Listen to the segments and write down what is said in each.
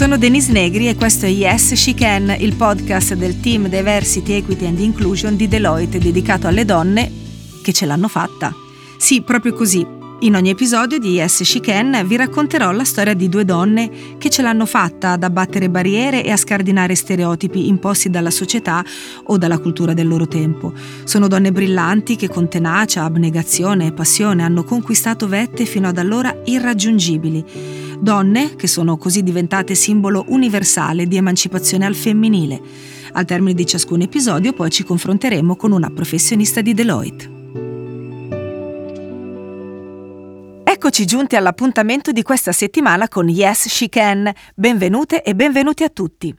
Sono Denise Negri e questo è Yes She Can, il podcast del team Diversity, Equity and Inclusion di Deloitte dedicato alle donne che ce l'hanno fatta. Sì, proprio così. In ogni episodio di Yes She Can vi racconterò la storia di due donne che ce l'hanno fatta ad abbattere barriere e a scardinare stereotipi imposti dalla società o dalla cultura del loro tempo. Sono donne brillanti che con tenacia, abnegazione e passione hanno conquistato vette fino ad allora irraggiungibili donne che sono così diventate simbolo universale di emancipazione al femminile. Al termine di ciascun episodio poi ci confronteremo con una professionista di Deloitte. Eccoci giunti all'appuntamento di questa settimana con Yes She Can. Benvenute e benvenuti a tutti.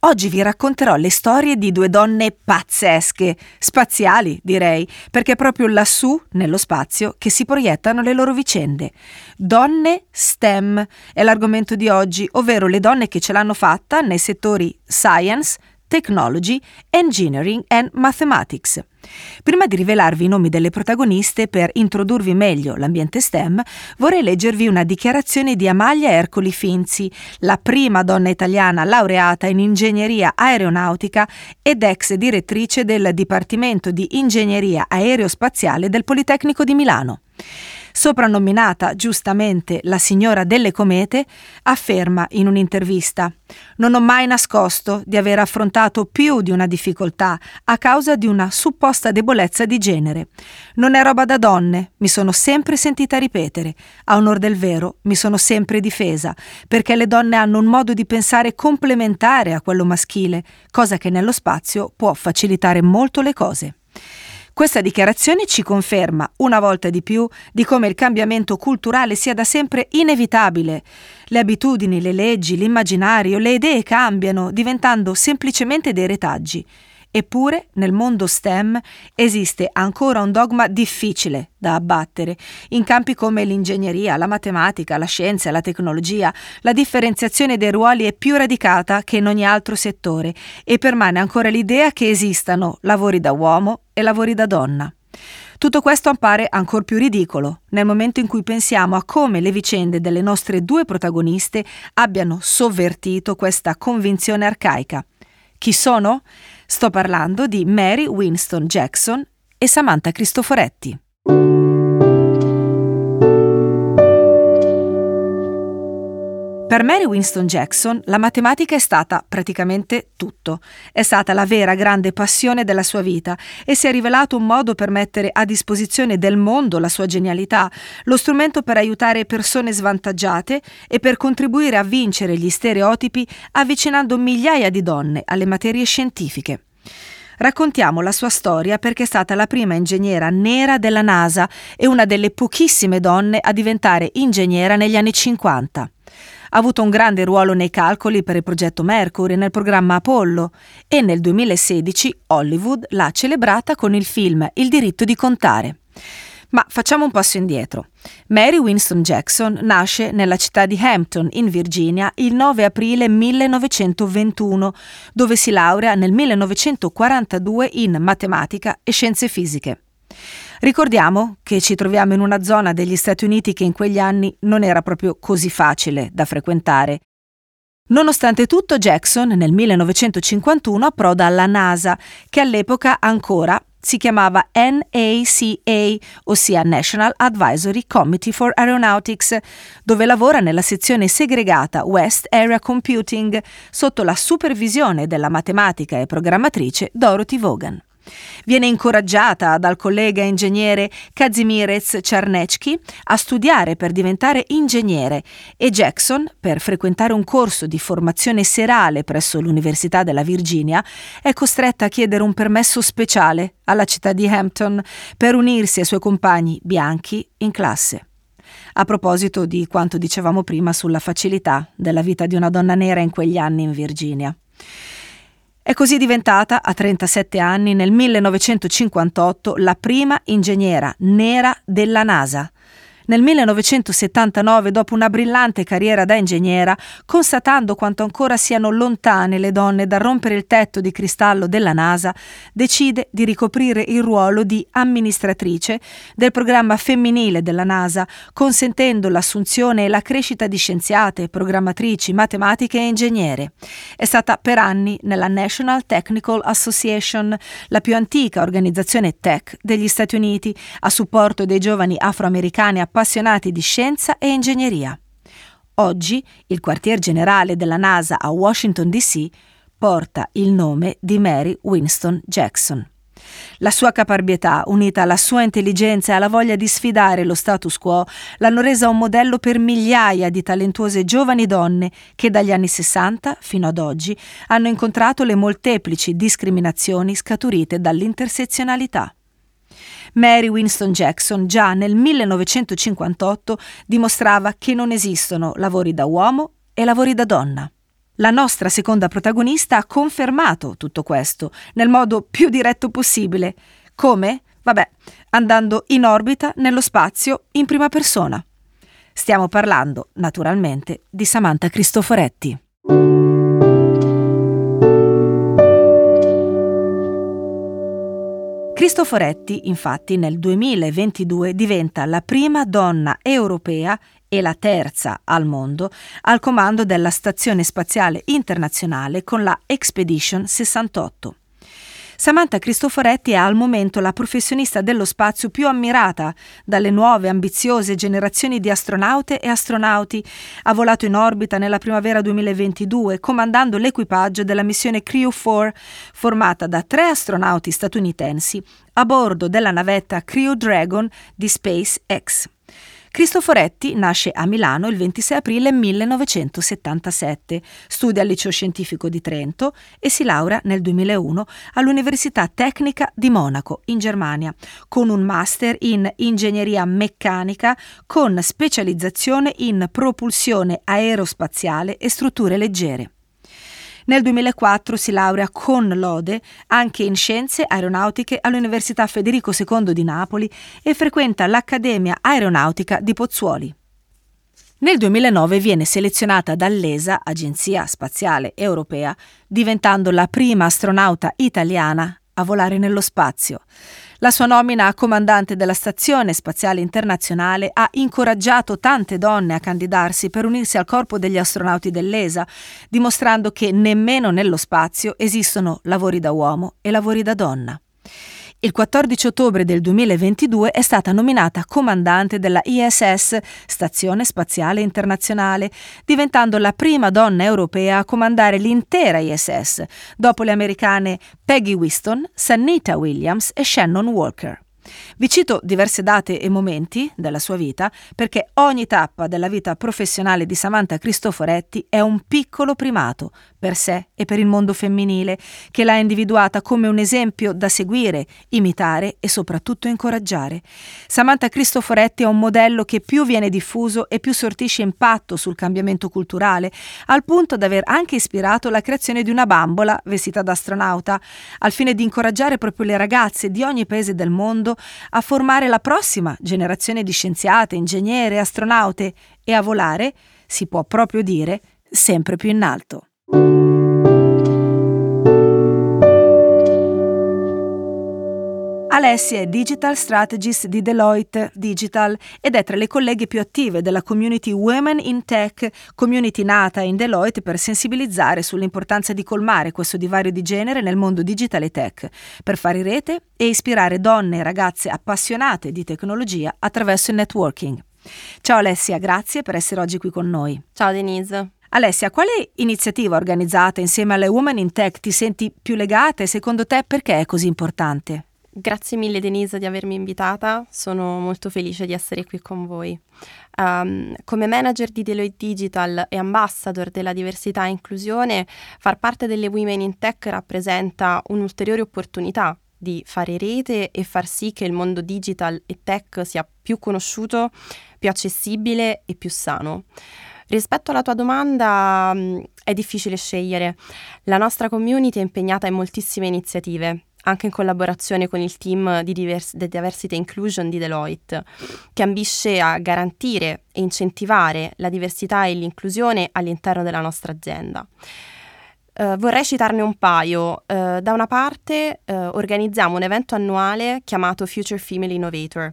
Oggi vi racconterò le storie di due donne pazzesche, spaziali direi, perché è proprio lassù, nello spazio, che si proiettano le loro vicende. Donne STEM è l'argomento di oggi, ovvero le donne che ce l'hanno fatta nei settori science, technology, engineering and mathematics. Prima di rivelarvi i nomi delle protagoniste per introdurvi meglio l'ambiente STEM, vorrei leggervi una dichiarazione di Amalia Ercoli Finzi, la prima donna italiana laureata in ingegneria aeronautica ed ex direttrice del Dipartimento di Ingegneria Aerospaziale del Politecnico di Milano soprannominata giustamente la signora delle comete, afferma in un'intervista Non ho mai nascosto di aver affrontato più di una difficoltà a causa di una supposta debolezza di genere. Non è roba da donne, mi sono sempre sentita ripetere. A onor del vero, mi sono sempre difesa, perché le donne hanno un modo di pensare complementare a quello maschile, cosa che nello spazio può facilitare molto le cose. Questa dichiarazione ci conferma, una volta di più, di come il cambiamento culturale sia da sempre inevitabile. Le abitudini, le leggi, l'immaginario, le idee cambiano, diventando semplicemente dei retaggi. Eppure nel mondo STEM esiste ancora un dogma difficile da abbattere. In campi come l'ingegneria, la matematica, la scienza, la tecnologia, la differenziazione dei ruoli è più radicata che in ogni altro settore e permane ancora l'idea che esistano lavori da uomo e lavori da donna. Tutto questo appare ancora più ridicolo nel momento in cui pensiamo a come le vicende delle nostre due protagoniste abbiano sovvertito questa convinzione arcaica. Chi sono? Sto parlando di Mary Winston Jackson e Samantha Cristoforetti. Per Mary Winston Jackson la matematica è stata praticamente tutto. È stata la vera grande passione della sua vita e si è rivelato un modo per mettere a disposizione del mondo la sua genialità, lo strumento per aiutare persone svantaggiate e per contribuire a vincere gli stereotipi avvicinando migliaia di donne alle materie scientifiche. Raccontiamo la sua storia perché è stata la prima ingegnera nera della NASA e una delle pochissime donne a diventare ingegnera negli anni 50. Ha avuto un grande ruolo nei calcoli per il progetto Mercury nel programma Apollo e nel 2016 Hollywood l'ha celebrata con il film Il diritto di contare. Ma facciamo un passo indietro. Mary Winston Jackson nasce nella città di Hampton, in Virginia, il 9 aprile 1921, dove si laurea nel 1942 in matematica e scienze fisiche. Ricordiamo che ci troviamo in una zona degli Stati Uniti che in quegli anni non era proprio così facile da frequentare. Nonostante tutto, Jackson nel 1951 approda alla NASA, che all'epoca ancora si chiamava NACA, ossia National Advisory Committee for Aeronautics, dove lavora nella sezione segregata West Area Computing sotto la supervisione della matematica e programmatrice Dorothy Vaughan. Viene incoraggiata dal collega ingegnere Kazimierz Czarnecki a studiare per diventare ingegnere e Jackson, per frequentare un corso di formazione serale presso l'Università della Virginia, è costretta a chiedere un permesso speciale alla città di Hampton per unirsi ai suoi compagni bianchi in classe. A proposito di quanto dicevamo prima sulla facilità della vita di una donna nera in quegli anni in Virginia. È così diventata, a 37 anni, nel 1958, la prima ingegnera nera della NASA. Nel 1979, dopo una brillante carriera da ingegnera, constatando quanto ancora siano lontane le donne dal rompere il tetto di cristallo della NASA, decide di ricoprire il ruolo di amministratrice del programma femminile della NASA, consentendo l'assunzione e la crescita di scienziate, programmatrici, matematiche e ingegnere. È stata per anni nella National Technical Association, la più antica organizzazione tech degli Stati Uniti, a supporto dei giovani afroamericani appassionati di scienza e ingegneria. Oggi il quartier generale della NASA a Washington DC porta il nome di Mary Winston Jackson. La sua caparbietà, unita alla sua intelligenza e alla voglia di sfidare lo status quo, l'hanno resa un modello per migliaia di talentuose giovani donne che dagli anni 60 fino ad oggi hanno incontrato le molteplici discriminazioni scaturite dall'intersezionalità. Mary Winston Jackson già nel 1958 dimostrava che non esistono lavori da uomo e lavori da donna. La nostra seconda protagonista ha confermato tutto questo nel modo più diretto possibile. Come? Vabbè, andando in orbita nello spazio in prima persona. Stiamo parlando, naturalmente, di Samantha Cristoforetti. Cristoforetti, infatti, nel 2022 diventa la prima donna europea e la terza al mondo al comando della Stazione Spaziale Internazionale con la Expedition 68. Samantha Cristoforetti è al momento la professionista dello spazio più ammirata dalle nuove ambiziose generazioni di astronaute e astronauti. Ha volato in orbita nella primavera 2022 comandando l'equipaggio della missione Crew 4 formata da tre astronauti statunitensi a bordo della navetta Crew Dragon di SpaceX. Cristoforetti nasce a Milano il 26 aprile 1977, studia al Liceo Scientifico di Trento e si laurea nel 2001 all'Università Tecnica di Monaco, in Germania, con un master in ingegneria meccanica con specializzazione in propulsione aerospaziale e strutture leggere. Nel 2004 si laurea con lode anche in scienze aeronautiche all'Università Federico II di Napoli e frequenta l'Accademia Aeronautica di Pozzuoli. Nel 2009 viene selezionata dall'ESA, Agenzia Spaziale Europea, diventando la prima astronauta italiana a volare nello spazio. La sua nomina a comandante della Stazione Spaziale Internazionale ha incoraggiato tante donne a candidarsi per unirsi al corpo degli astronauti dell'ESA, dimostrando che nemmeno nello spazio esistono lavori da uomo e lavori da donna. Il 14 ottobre del 2022 è stata nominata comandante della ISS, Stazione Spaziale Internazionale, diventando la prima donna europea a comandare l'intera ISS, dopo le americane Peggy Whiston, Sanita Williams e Shannon Walker. Vi cito diverse date e momenti della sua vita perché ogni tappa della vita professionale di Samantha Cristoforetti è un piccolo primato per sé e per il mondo femminile che l'ha individuata come un esempio da seguire, imitare e soprattutto incoraggiare. Samantha Cristoforetti è un modello che più viene diffuso e più sortisce impatto sul cambiamento culturale, al punto da aver anche ispirato la creazione di una bambola vestita da astronauta, al fine di incoraggiare proprio le ragazze di ogni paese del mondo a formare la prossima generazione di scienziate, ingegnere, astronaute e a volare, si può proprio dire, sempre più in alto. Alessia è Digital Strategist di Deloitte Digital ed è tra le colleghe più attive della community Women in Tech, community nata in Deloitte per sensibilizzare sull'importanza di colmare questo divario di genere nel mondo digitale tech, per fare rete e ispirare donne e ragazze appassionate di tecnologia attraverso il networking. Ciao Alessia, grazie per essere oggi qui con noi. Ciao Denise. Alessia, quale iniziativa organizzata insieme alle Women in Tech ti senti più legata e secondo te perché è così importante? Grazie mille Denise di avermi invitata, sono molto felice di essere qui con voi. Um, come manager di Deloitte Digital e ambassador della diversità e inclusione, far parte delle Women in Tech rappresenta un'ulteriore opportunità di fare rete e far sì che il mondo digital e tech sia più conosciuto, più accessibile e più sano. Rispetto alla tua domanda è difficile scegliere. La nostra community è impegnata in moltissime iniziative anche in collaborazione con il team di divers- Diversity e Inclusion di Deloitte, che ambisce a garantire e incentivare la diversità e l'inclusione all'interno della nostra azienda. Uh, vorrei citarne un paio. Uh, da una parte uh, organizziamo un evento annuale chiamato Future Female Innovator.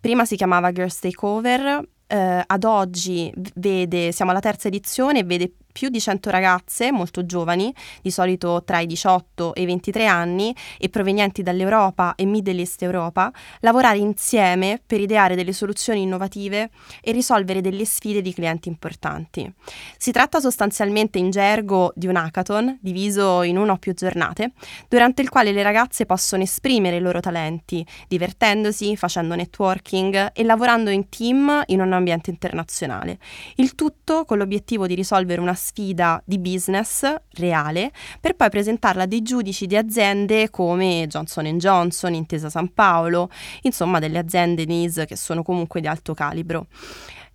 Prima si chiamava Girls Takeover, ad oggi vede, siamo alla terza edizione e vede più di 100 ragazze molto giovani, di solito tra i 18 e i 23 anni e provenienti dall'Europa e Middle East Europa, lavorare insieme per ideare delle soluzioni innovative e risolvere delle sfide di clienti importanti. Si tratta sostanzialmente in gergo di un hackathon diviso in una o più giornate, durante il quale le ragazze possono esprimere i loro talenti, divertendosi, facendo networking e lavorando in team in un ambiente internazionale. Il tutto con l'obiettivo di risolvere una sfida di business reale per poi presentarla a dei giudici di aziende come Johnson Johnson, Intesa San Paolo, insomma delle aziende NIS che sono comunque di alto calibro.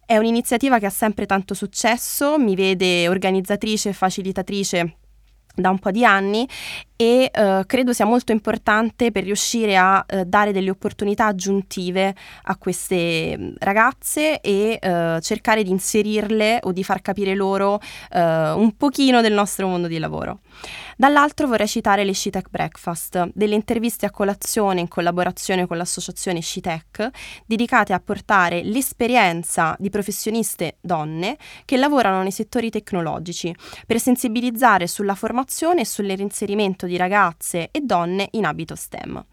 È un'iniziativa che ha sempre tanto successo, mi vede organizzatrice e facilitatrice da un po' di anni e eh, credo sia molto importante per riuscire a eh, dare delle opportunità aggiuntive a queste mm, ragazze e eh, cercare di inserirle o di far capire loro eh, un pochino del nostro mondo di lavoro. Dall'altro vorrei citare le SciTech Breakfast, delle interviste a colazione in collaborazione con l'associazione SciTech, dedicate a portare l'esperienza di professioniste donne che lavorano nei settori tecnologici, per sensibilizzare sulla formazione e sul reinserimento di ragazze e donne in abito STEM.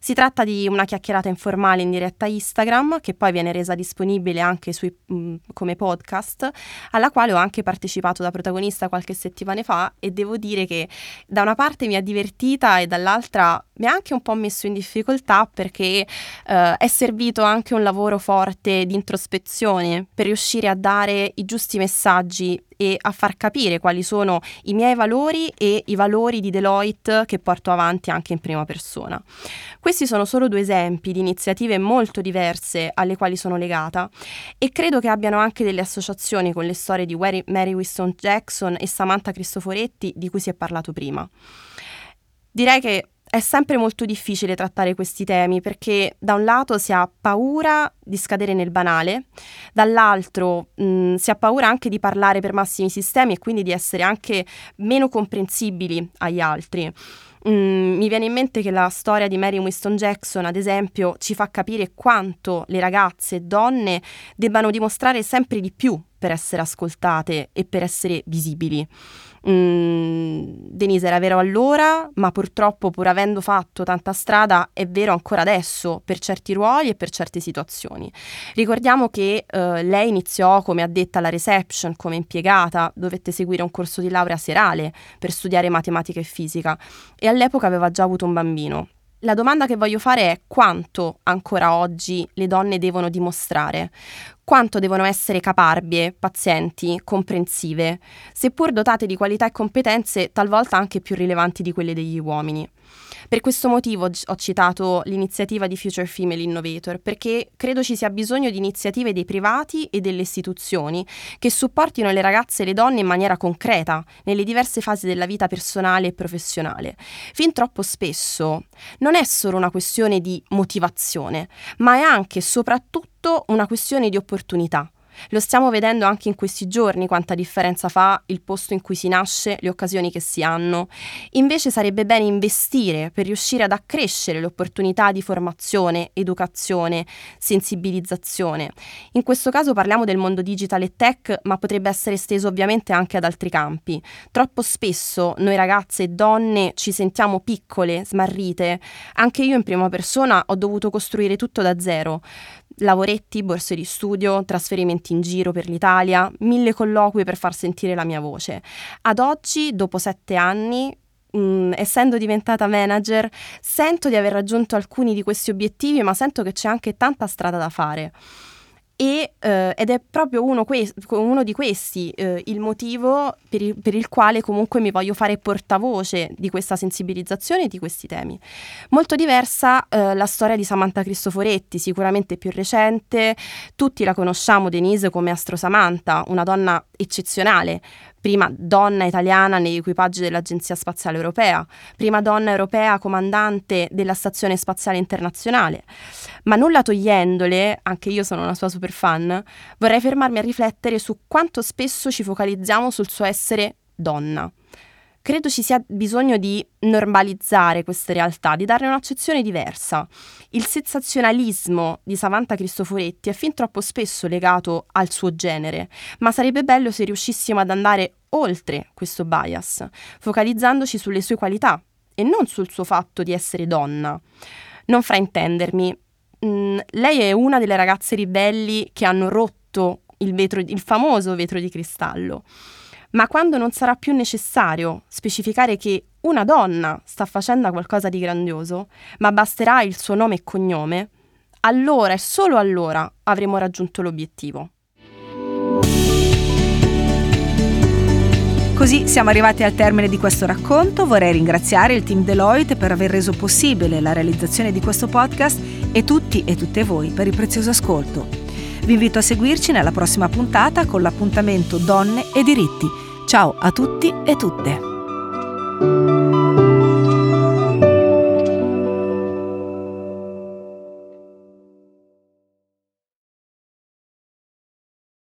Si tratta di una chiacchierata informale in diretta Instagram, che poi viene resa disponibile anche sui, mh, mm, come podcast, alla quale ho anche partecipato da protagonista qualche settimana fa e devo dire che da una parte mi ha divertita e dall'altra mi ha anche un po' messo in difficoltà perché eh, è servito anche un lavoro forte di introspezione per riuscire a dare i giusti messaggi e a far capire quali sono i miei valori e i valori di Deloitte che porto avanti anche in prima persona. Questi sono solo due esempi di iniziative molto diverse alle quali sono legata e credo che abbiano anche delle associazioni con le storie di Mary Winston Jackson e Samantha Cristoforetti di cui si è parlato prima. Direi che è sempre molto difficile trattare questi temi perché da un lato si ha paura di scadere nel banale, dall'altro mh, si ha paura anche di parlare per massimi sistemi e quindi di essere anche meno comprensibili agli altri. Mm, mi viene in mente che la storia di Mary Winston Jackson, ad esempio, ci fa capire quanto le ragazze e donne debbano dimostrare sempre di più per essere ascoltate e per essere visibili. Mm, Denise era vero allora, ma purtroppo pur avendo fatto tanta strada è vero ancora adesso per certi ruoli e per certe situazioni. Ricordiamo che eh, lei iniziò come addetta alla reception, come impiegata, dovette seguire un corso di laurea serale per studiare matematica e fisica e all'epoca aveva già avuto un bambino. La domanda che voglio fare è quanto ancora oggi le donne devono dimostrare, quanto devono essere caparbie, pazienti, comprensive, seppur dotate di qualità e competenze talvolta anche più rilevanti di quelle degli uomini. Per questo motivo ho citato l'iniziativa di Future Female Innovator, perché credo ci sia bisogno di iniziative dei privati e delle istituzioni che supportino le ragazze e le donne in maniera concreta nelle diverse fasi della vita personale e professionale. Fin troppo spesso non è solo una questione di motivazione, ma è anche e soprattutto una questione di opportunità. Lo stiamo vedendo anche in questi giorni quanta differenza fa il posto in cui si nasce, le occasioni che si hanno. Invece sarebbe bene investire per riuscire ad accrescere le opportunità di formazione, educazione, sensibilizzazione. In questo caso parliamo del mondo digital e tech, ma potrebbe essere esteso ovviamente anche ad altri campi. Troppo spesso noi ragazze e donne ci sentiamo piccole, smarrite. Anche io in prima persona ho dovuto costruire tutto da zero lavoretti, borse di studio, trasferimenti in giro per l'Italia, mille colloqui per far sentire la mia voce. Ad oggi, dopo sette anni, mm, essendo diventata manager, sento di aver raggiunto alcuni di questi obiettivi, ma sento che c'è anche tanta strada da fare. E, eh, ed è proprio uno, que- uno di questi eh, il motivo per il, per il, quale comunque mi voglio fare portavoce di questa sensibilizzazione e di questi temi. Molto diversa eh, la storia di Samantha Cristoforetti, sicuramente più recente, tutti la conosciamo Denise come Astro Samantha, una donna eccezionale, prima donna italiana negli equipaggi dell'Agenzia Spaziale Europea, prima donna europea comandante della Stazione Spaziale Internazionale. Ma nulla togliendole, anche io sono una sua super fan, vorrei fermarmi a riflettere su quanto spesso ci focalizziamo sul suo essere donna. Credo ci sia bisogno di normalizzare queste realtà, di darne un'accezione diversa. Il sensazionalismo di Samantha Cristoforetti è fin troppo spesso legato al suo genere, ma sarebbe bello se riuscissimo ad andare oltre questo bias, focalizzandoci sulle sue qualità e non sul suo fatto di essere donna. Non fraintendermi, mh, mm, lei è una delle ragazze ribelli che hanno rotto il, vetro, il famoso vetro di cristallo ma quando non sarà più necessario specificare che una donna sta facendo qualcosa di grandioso, ma basterà il suo nome e cognome, allora e solo allora avremo raggiunto l'obiettivo. Così siamo arrivati al termine di questo racconto. Vorrei ringraziare il team Deloitte per aver reso possibile la realizzazione di questo podcast e tutti e tutte voi per il prezioso ascolto. Vi invito a seguirci nella prossima puntata con l'appuntamento Donne e diritti Ciao a tutti e tutte.